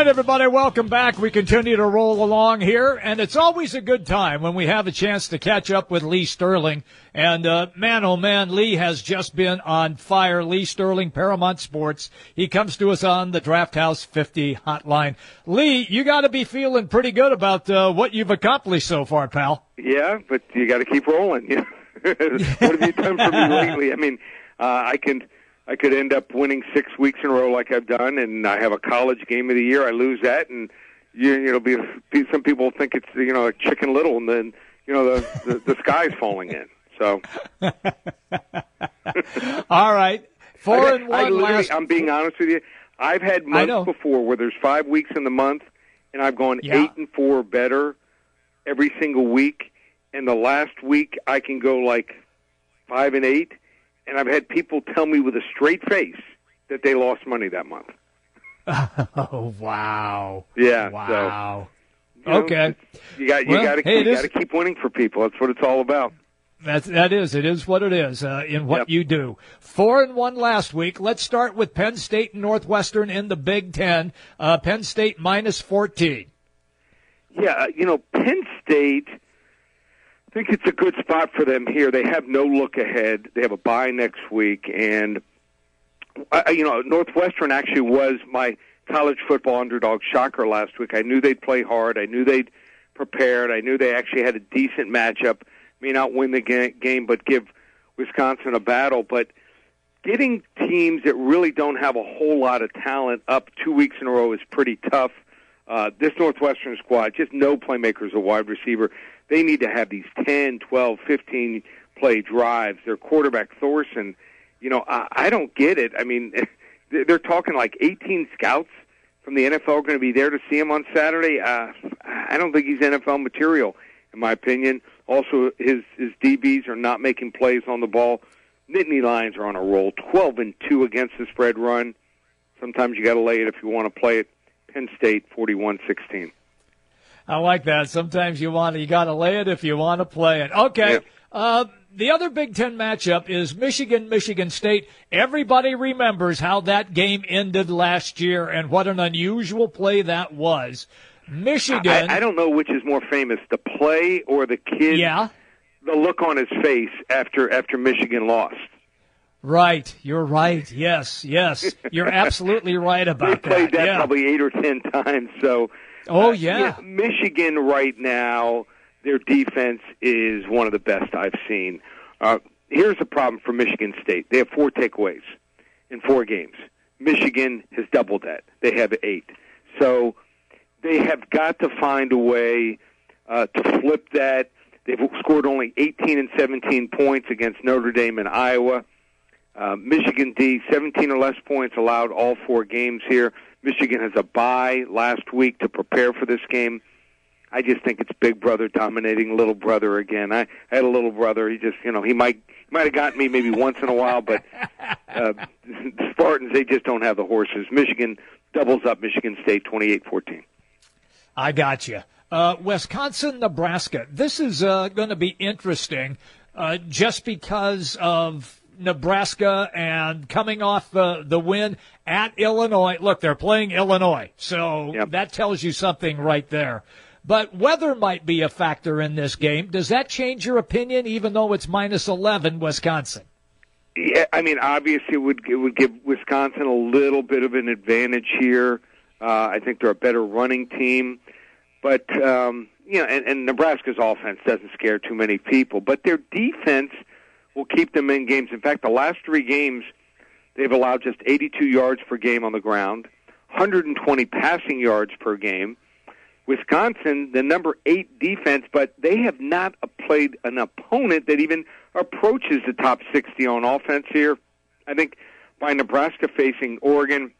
Right, everybody, welcome back. We continue to roll along here, and it's always a good time when we have a chance to catch up with Lee Sterling. And uh, man, oh man, Lee has just been on fire. Lee Sterling, Paramount Sports. He comes to us on the Draft House 50 hotline. Lee, you got to be feeling pretty good about uh, what you've accomplished so far, pal. Yeah, but you got to keep rolling. You know? what have you done for me lately? I mean, uh, I can. I could end up winning six weeks in a row like I've done, and I have a college game of the year. I lose that, and you, it'll be some people think it's you know a Chicken Little, and then you know the the, the sky's falling in. So, all right, four I, and one I last... I'm being honest with you. I've had months before where there's five weeks in the month, and I've gone Yeah. eight and four better every single week. And the last week, I can go like five and eight, and I've had people tell me with a straight face that they lost money that month. oh wow! Yeah. Wow. So, you know, Okay. You got you Well, got to hey, you got to keep winning for people. That's what it's all about. That's that is it is what it is uh, in what you do. Four and one last week. Let's start with Penn State and Northwestern in the Big Ten. Uh, Penn State minus fourteen. Yeah, uh, you know, Penn State. I think it's a good spot for them here. They have no look ahead. They have a bye next week, and uh, you know, Northwestern actually was my college football underdog shocker last week. I knew they'd play hard. I knew they'd prepared. I knew they actually had a decent matchup. May not win the game, but give Wisconsin a battle. But getting teams that really don't have a whole lot of talent up two weeks in a row is pretty tough. Uh, this Northwestern squad, just no playmakers or wide receiver. They need to have these 10, 12, 15 play drives. Their quarterback, Thorson, you know, I, I don't get it. I mean, they're talking like 18 scouts from the NFL are going to be there to see him on Saturday. Uh, I don't think he's NFL material, in my opinion. Also, his his DBs are not making plays on the ball. Nittany Lions are on a roll, 12 and two against the spread run. Sometimes you got to lay it if you want to play it. Penn State, 41-16. I like that. Sometimes you want you got to lay it if you want to play it. Okay. Uh, the other Big Ten matchup is Michigan, Michigan State. Everybody remembers how that game ended last year and what an unusual play that was. Michigan. I, I don't know which is more famous, the play or the kid. Yeah. The look on his face after after Michigan lost. Right. You're right. Yes. Yes. You're absolutely right about They played that yeah. probably eight or ten times. So, Oh, uh, yeah. Michigan right now, their defense is one of the best I've seen. Uh, here's the problem for Michigan State: they have four takeaways in four games. Michigan has doubled that; they have eight. So, they have got to find a way uh, to flip that. They've scored only 18 and 17 points against Notre Dame and Iowa. Uh, Michigan D, 17 or less points allowed all four games here. Michigan has a bye last week to prepare for this game. I just think it's big brother dominating little brother again. I, I had a little brother. He just, you know, he might he might have gotten me maybe once in a while, but uh, the Spartans they just don't have the horses. Michigan doubles up Michigan State 28-14. I got you. Uh, Wisconsin, Nebraska. This is uh, going to be interesting uh, just because of Nebraska and coming off the, the win at Illinois. Look, they're playing Illinois, so that tells you something right there. But weather might be a factor in this game. Does that change your opinion, even though it's minus 11 Wisconsin? Yeah, I mean, obviously, it would it would give Wisconsin a little bit of an advantage here. Uh, I think they're a better running team, but um, you know, and, and Nebraska's offense doesn't scare too many people, but their defense will keep them in games. In fact, the last three games, they've allowed just 82 yards per game on the ground, 120 passing yards per game. Wisconsin, the number eight defense, but they have not played an opponent that even approaches the top 60 on offense here. I think by Nebraska facing Oregon,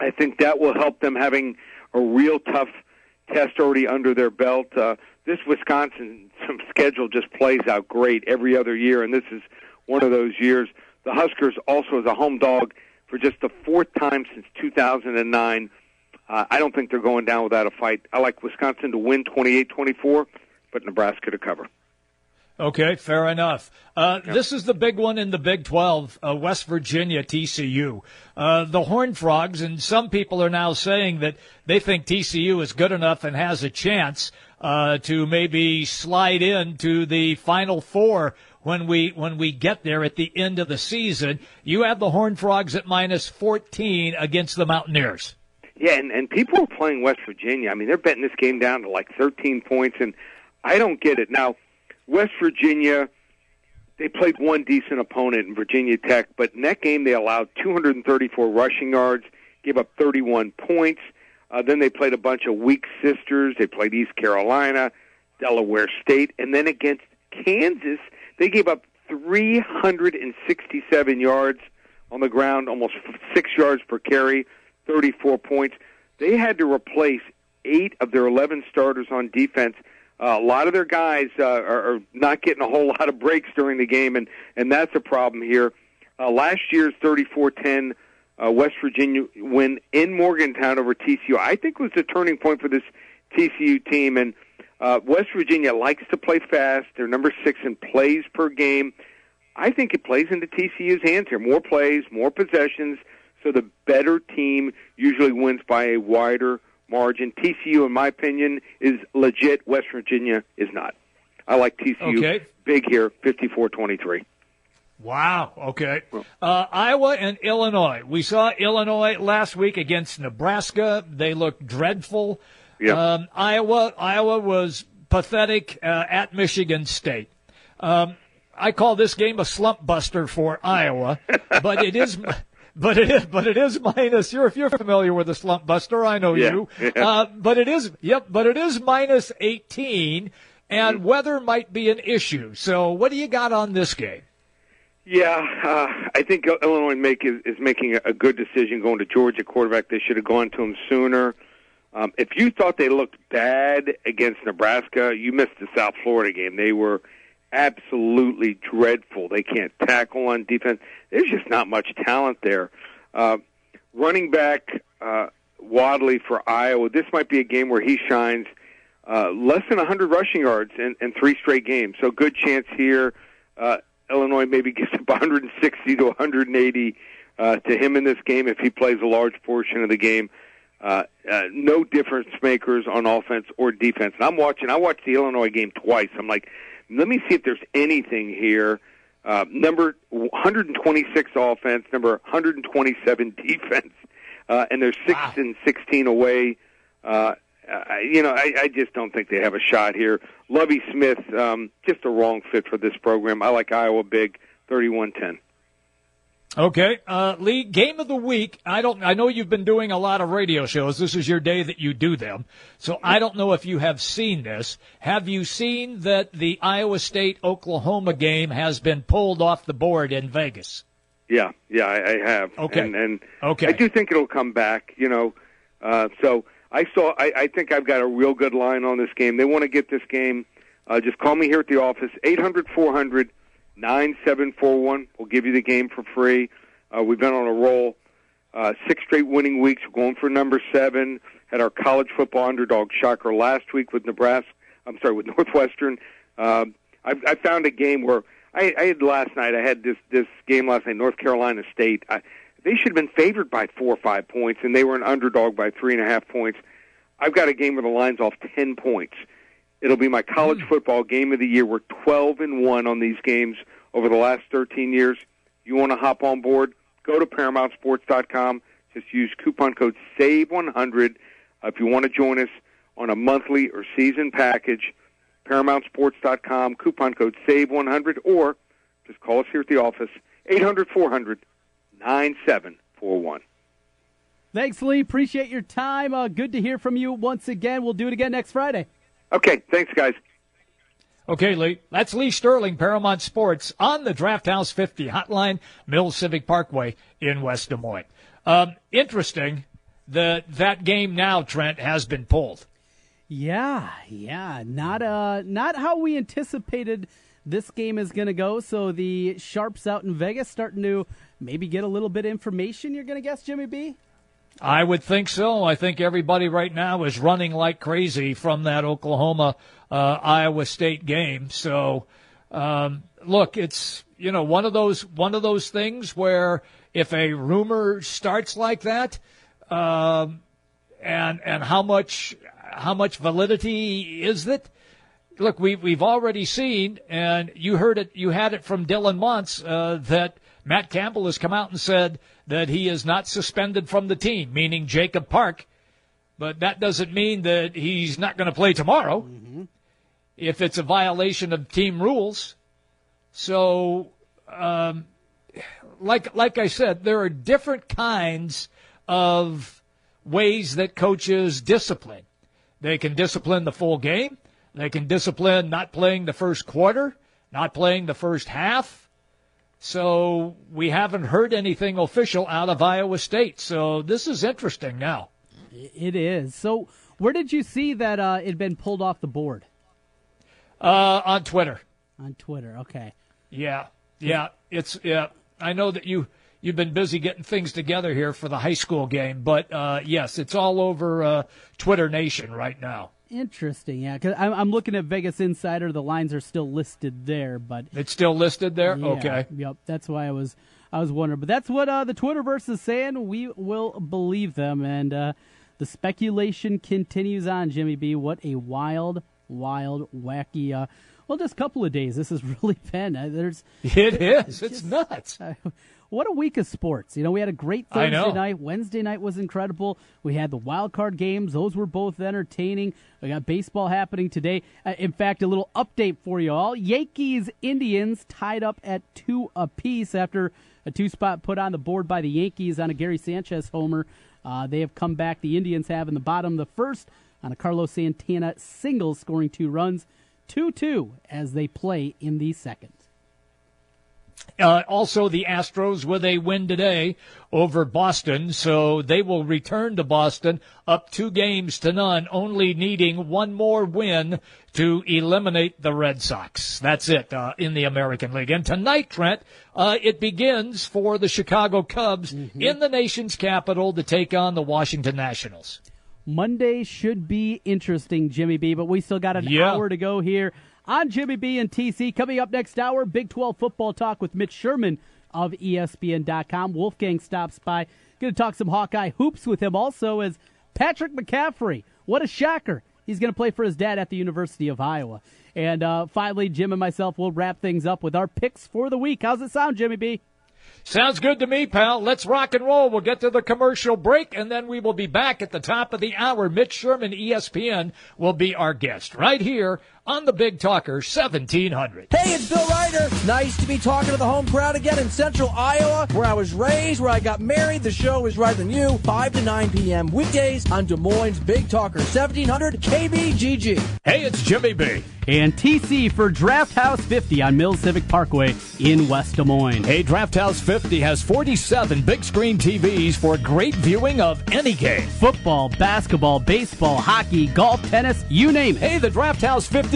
I think that will help them having a real tough test already under their belt. Uh, this Wisconsin schedule just plays out great every other year, and this is one of those years. The Huskers also as a home dog for just the fourth time since 2009. Uh, I don't think they're going down without a fight. I like Wisconsin to win 28-24, but Nebraska to cover. Okay, fair enough. Uh, This is the big one in the Big 12, uh, West Virginia TCU. Uh, the Horned Frogs, and some people are now saying that they think TCU is good enough and has a chance uh, to maybe slide into the Final Four when we when we get there at the end of the season. You have the Horned Frogs at minus 14 against the Mountaineers. Yeah, and, and people are playing West Virginia. I mean, they're betting this game down to like 13 points, and I don't get it. Now, West Virginia, they played one decent opponent in Virginia Tech, but in that game they allowed 234 rushing yards, gave up 31 points. Uh, then they played a bunch of weak sisters. They played East Carolina, Delaware State, and then against Kansas, they gave up 367 yards on the ground, almost six yards per carry, 34 points. They had to replace eight of their 11 starters on defense. Uh, a lot of their guys uh, are, are not getting a whole lot of breaks during the game, and and that's a problem here. Uh, last year's 34-10 uh, West Virginia win in Morgantown over TCU, I think was the turning point for this TCU team. And uh, West Virginia likes to play fast. They're number six in plays per game. I think it plays into TCU's hands here. More plays, more possessions. So the better team usually wins by a wider margin. TCU, in my opinion, is legit. West Virginia is not. I like TCU Okay. big here, 54-23. Wow. Okay. Uh, Iowa and Illinois. We saw Illinois last week against Nebraska. They looked dreadful. Yeah. Um, Iowa. Iowa was pathetic uh, at Michigan State. Um, I call this game a slump buster for Iowa, but it is. But it is, but it is minus. You're if you're familiar with the slump buster, I know Yeah. you. Yeah. Uh, but it is, yep. But it is minus 18, and weather might be an issue. So, what do you got on this game? Yeah, uh, I think Illinois make is, is making a, a good decision going to George at quarterback. They should have gone to him sooner. Um, if you thought they looked bad against Nebraska, you missed the South Florida game. They were absolutely dreadful. They can't tackle on defense. There's just not much talent there. Uh, running back uh, Wadley for Iowa. This might be a game where he shines. Uh, less than 100 rushing yards in, in three straight games, so good chance here. Uh, Illinois maybe gets up 160 to 180 uh, to him in this game if he plays a large portion of the game. Uh, uh, no difference makers on offense or defense. And I'm watching. I watched the Illinois game twice. I'm like, let me see if there's anything here. Uh, number 126 offense, number 127 defense, uh, and they're six and 16 away. Uh, I- you know, I, I just don't think they have a shot here. Lovie Smith, um, just a wrong fit for this program. I like Iowa big, 31-10. Okay, uh, Lee, game of the week. I don't. I know you've been doing a lot of radio shows. This is your day that you do them. So I don't know if you have seen this. Have you seen that the Iowa State Oklahoma game has been pulled off the board in Vegas? Yeah, yeah, I, I have. Okay. and, and Okay. I do think it'll come back. You know, uh, so I saw. I, I think I've got a real good line on this game. They want to get this game. Uh, just call me here at the office eight hundred four hundred nine seven four one. We'll give you the game for free. Uh, we've been on a roll. Uh, six straight winning weeks. We're going for number seven. Had our college football underdog shocker last week with Nebraska. I'm sorry, with Northwestern. Um, I, I found a game where I, I had last night. I had this this game last night. North Carolina State. I, they should have been favored by four or five points, and they were an underdog by three and a half points. I've got a game where the line's off ten points. It'll be my college football game of the year. We're twelve and one on these games over the last thirteen years. you want to hop on board, go to ParamountSports.com. Just use coupon code SAVE100 uh, if you want to join us on a monthly or season package. ParamountSports.com, coupon code SAVE100, or just call us here at the office, 800 400 9741. Thanks, Lee. Appreciate your time. Uh, good to hear from you once again. We'll do it again next Friday. Okay, thanks, guys. Okay, Lee. That's Lee Sterling, Paramount Sports, on the Draft House 50 hotline, Mills Civic Parkway in West Des Moines. Um, interesting that that game now, Trent, has been pulled. Yeah, yeah, not uh, not how we anticipated this game is going to go. So the sharps out in Vegas starting to maybe get a little bit of information. You're going to guess, Jimmy B. I would think so. I think everybody right now is running like crazy from that Oklahoma uh, Iowa State game. So, um, look, it's you know one of those one of those things where if a rumor starts like that, um, and and how much how much validity is it? Look, we we've already seen, and you heard it. You had it from Dylan Montz uh, that Matt Campbell has come out and said that he is not suspended from the team, meaning Jacob Park. But that doesn't mean that he's not going to play tomorrow Mm-hmm. if it's a violation of team rules. So, um, like like I said, there are different kinds of ways that coaches discipline. They can discipline the full game. They can discipline not playing the first quarter, not playing the first half. So we haven't heard anything official out of Iowa State. So this is interesting now. It is. So where did you see that uh, it had been pulled off the board? Uh, on Twitter. On Twitter. Okay. Yeah, yeah. It's yeah. I know that you you've been busy getting things together here for the high school game, but uh, yes, it's all over uh, Twitter Nation right now. Interesting. Yeah, because I'm, I'm looking at Vegas Insider. The lines are still listed there, but It's still listed there. Yeah, Okay. Yep. That's why I was I was wondering, but that's what uh, the Twitterverse is saying. We will believe them, and uh, the speculation continues on. Jimmy B, what a wild, wild, wacky. Uh, well, just a couple of days. This has really been. Uh, there's. It is. It's nuts. What a week of sports. You know, we had a great Thursday night. Wednesday night was incredible. We had the wild card games. Those were both entertaining. We got baseball happening today. Uh, in fact, a little update for you all. Yankees Indians tied up at two apiece after a two spot put on the board by the Yankees on a Gary Sanchez homer. Uh, they have come back. The Indians have in the bottom the first on a Carlos Santana single scoring two runs. 2 2 as they play in the second. Uh, also, the Astros with a win today over Boston, so they will return to Boston up two games to none, only needing one more win to eliminate the Red Sox. That's it uh, in the American League. And tonight, Trent, uh, it begins for the Chicago Cubs in the nation's capital to take on the Washington Nationals. Monday should be interesting, Jimmy B, but we still got an Yeah. hour to go here on Jimmy B and TC. Coming up next hour, Big 12 football talk with Mitch Sherman of ESPN.com. Wolfgang stops by. Going to talk some Hawkeye hoops with him also as Patrick McCaffery. What a shocker. He's going to play for his dad at the University of Iowa. And uh, finally, Jim and myself will wrap things up with our picks for the week. How's it sound, Jimmy B? Sounds good to me, pal. Let's rock and roll. We'll get to the commercial break, and then we will be back at the top of the hour. Mitch Sherman, ESPN, will be our guest right here on the Big Talker 1700. Hey, it's Bill Ryder. Nice to be talking to the home crowd again in central Iowa, where I was raised, where I got married. The show is right than you, 5 to 9 p.m. weekdays on Des Moines Big Talker 1700 KBGG. Hey, it's Jimmy B. And TC for Draft House 50 on Mills Civic Parkway in West Des Moines. Hey, Draft House 50 has 47 big screen TVs for great viewing of any game. Football, basketball, baseball, hockey, golf, tennis, you name it. Hey, the Draft House 50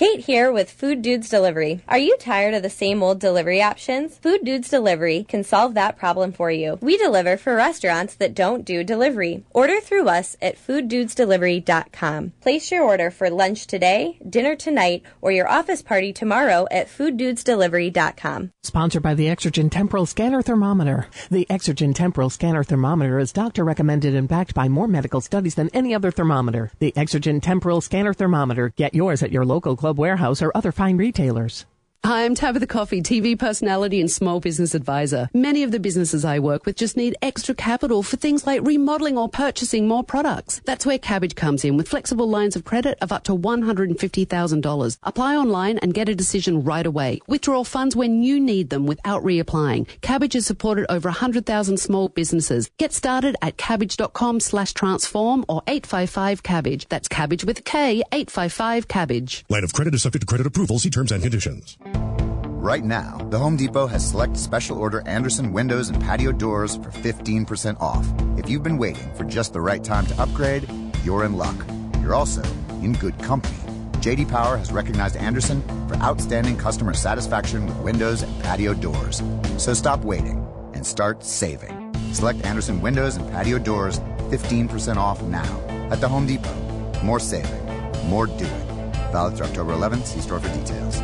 Kate here with Food Dudes Delivery. Are you tired of the same old delivery options? Food Dudes Delivery can solve that problem for you. We deliver for restaurants that don't do delivery. Order through us at fooddudesdelivery.com. Place your order for lunch today, dinner tonight, or your office party tomorrow at fooddudesdelivery.com. Sponsored by the Exergen Temporal Scanner Thermometer. The Exergen Temporal Scanner Thermometer is doctor recommended and backed by more medical studies than any other thermometer. The Exergen Temporal Scanner Thermometer. Get yours at your local Club Warehouse or other fine retailers. Hi, I'm Tabitha Coffey, TV personality and small business advisor. Many of the businesses I work with just need extra capital for things like remodeling or purchasing more products. That's where Kabbage comes in with flexible lines of credit of up to $150,000. Apply online and get a decision right away. Withdraw funds when you need them without reapplying. Kabbage has supported over 100,000 small businesses. Get started at kabbage.com slash transform or 855 Kabbage. That's Kabbage with K, 855 Kabbage. Line of credit is subject to credit approval. See terms and conditions. Right now, the Home Depot has select special order Andersen windows and patio doors for 15% off. If you've been waiting for just the right time to upgrade, you're in luck. You're also in good company. JD Power has recognized Andersen for outstanding customer satisfaction with windows and patio doors. So stop waiting and start saving. Select Andersen windows and patio doors 15% off now at the Home Depot. More saving, more doing. Valid through October 11th. See store for details.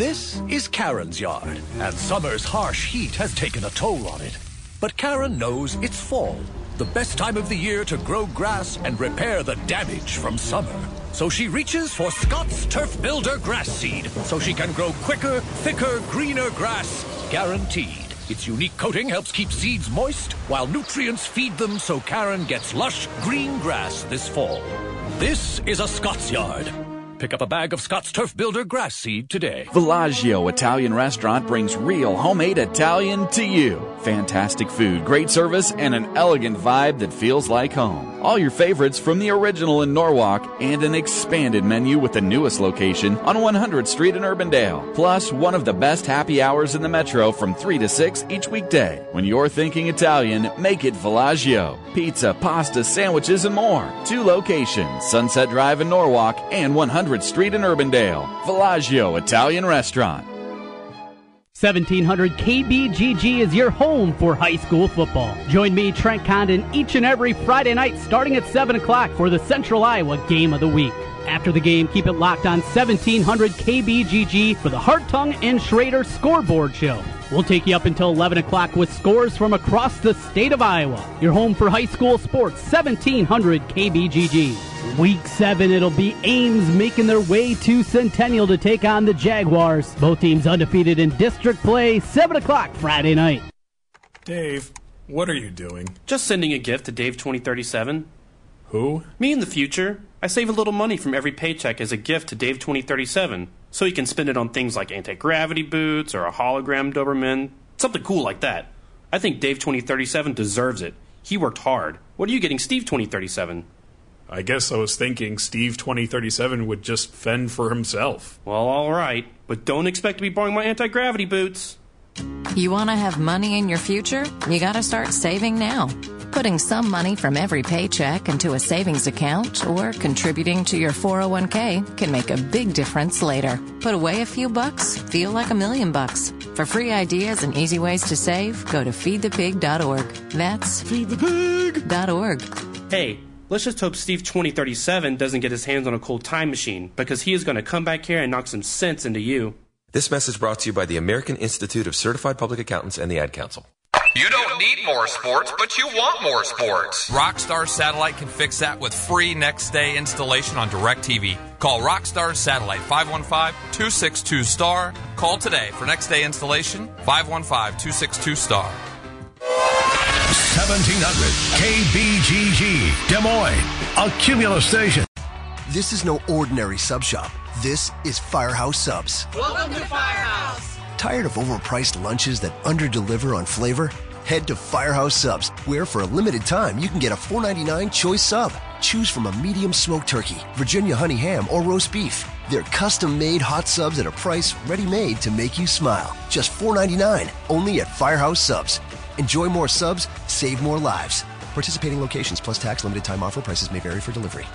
This is Karen's yard, and summer's harsh heat has taken a toll on it. But Karen knows it's fall, the best time of the year to grow grass and repair the damage from summer. So she reaches for Scotts Turf Builder grass seed so she can grow quicker, thicker, greener grass, guaranteed. Its unique coating helps keep seeds moist while nutrients feed them so Karen gets lush green grass this fall. This is a Scotts yard. Pick up a bag of Scotts Turf Builder grass seed today. Villaggio Italian Restaurant brings real homemade Italian to you. Fantastic food, great service, and an elegant vibe that feels like home. All your favorites from the original in Norwalk and an expanded menu with the newest location on 100th Street in Urbandale. Plus, one of the best happy hours in the metro from 3 to 6 each weekday. When you're thinking Italian, make it Villaggio. Pizza, pasta, sandwiches, and more. Two locations Sunset Drive in Norwalk and 100th Street in Urbandale. Villaggio Italian Restaurant. 1700 KBGG is your home for high school football. Join me, Trent Condon, each and every Friday night starting at 7 o'clock for the Central Iowa Game of the Week. After the game, keep it locked on 1700 KBGG for the Hartung and Schrader Scoreboard Show. We'll take you up until 11 o'clock with scores from across the state of Iowa. Your home for high school sports, 1700 KBGG. Week 7, it'll be Ames making their way to Centennial to take on the Jaguars. Both teams undefeated in district play, 7 o'clock Friday night. Dave, what are you doing? Just sending a gift to Dave 2037. Who? Me in the future. I save a little money from every paycheck as a gift to Dave 2037, so he can spend it on things like anti gravity boots or a hologram Doberman, something cool like that. I think Dave 2037 deserves it. He worked hard. What are you getting, Steve 2037? I guess I was thinking Steve 2037 would just fend for himself. Well, alright, but don't expect to be borrowing my anti gravity boots. You want to have money in your future? You got to start saving now. Putting some money from every paycheck into a savings account or contributing to your 401k can make a big difference later. Put away a few bucks, feel like a million bucks. For free ideas and easy ways to save, go to feedthepig.org. That's feedthepig.org. Hey, let's just hope Steve 2037 doesn't get his hands on a cold time machine because he is going to come back here and knock some sense into you. This message brought to you by the American Institute of Certified Public Accountants and the Ad Council. You don't need more sports, but you want more sports. Rockstar Satellite can fix that with free next day installation on DirecTV. Call Rockstar Satellite 515 262 STAR. Call today for next day installation 515 262 STAR. 1700 KBGG, Des Moines, a Cumulus station. This is no ordinary sub shop. This is Firehouse Subs. Welcome to Firehouse. Tired of overpriced lunches that underdeliver on flavor? Head to Firehouse Subs, where for a limited time you can get a $4.99 choice sub. Choose from a medium smoked turkey, Virginia honey ham, or roast beef. They're custom made hot subs at a price ready made to make you smile. Just $4.99, only at Firehouse Subs. Enjoy more subs, save more lives. Participating locations plus tax limited time offer prices may vary for delivery.